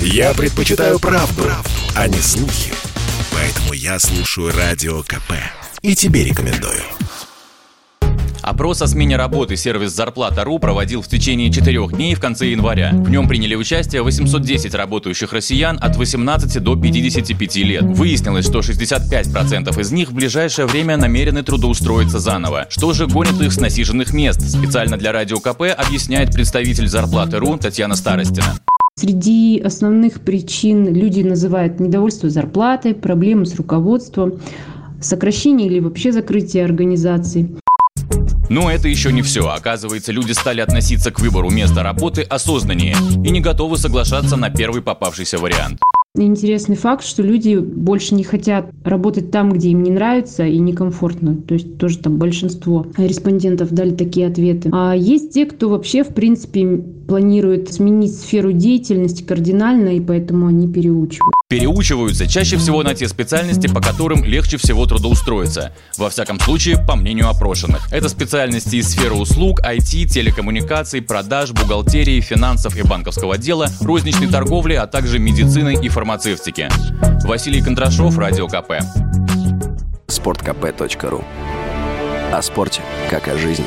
Я предпочитаю правду, правду, а не слухи. Поэтому я слушаю Радио КП. И тебе рекомендую. Опрос о смене работы сервис Зарплата.ру проводил в течение четырех дней в конце января. В нем приняли участие 810 работающих россиян от 18 до 55 лет. Выяснилось, что 65% из них в ближайшее время намерены трудоустроиться заново. Что же гонит их с насиженных мест? Специально для Радио КП объясняет представитель Зарплаты.ру Татьяна Старостина. Среди основных причин люди называют недовольство зарплатой, проблемы с руководством, сокращение или вообще закрытие организаций. Но это еще не все. Оказывается, люди стали относиться к выбору места работы осознаннее и не готовы соглашаться на первый попавшийся вариант. Интересный факт, что люди больше не хотят работать там, где им не нравится и некомфортно. То есть тоже там большинство респондентов дали такие ответы. А есть те, кто вообще, в принципе, планирует сменить сферу деятельности кардинально, и поэтому они переучивают. Переучиваются чаще всего на те специальности, по которым легче всего трудоустроиться. Во всяком случае, по мнению опрошенных. Это специальности из сферы услуг, IT, телекоммуникаций, продаж, бухгалтерии, финансов и банковского дела, розничной торговли, а также медицины и фармацевтики. Василий Кондрашов, Радио КП. Спорткп.ру О спорте, как о жизни.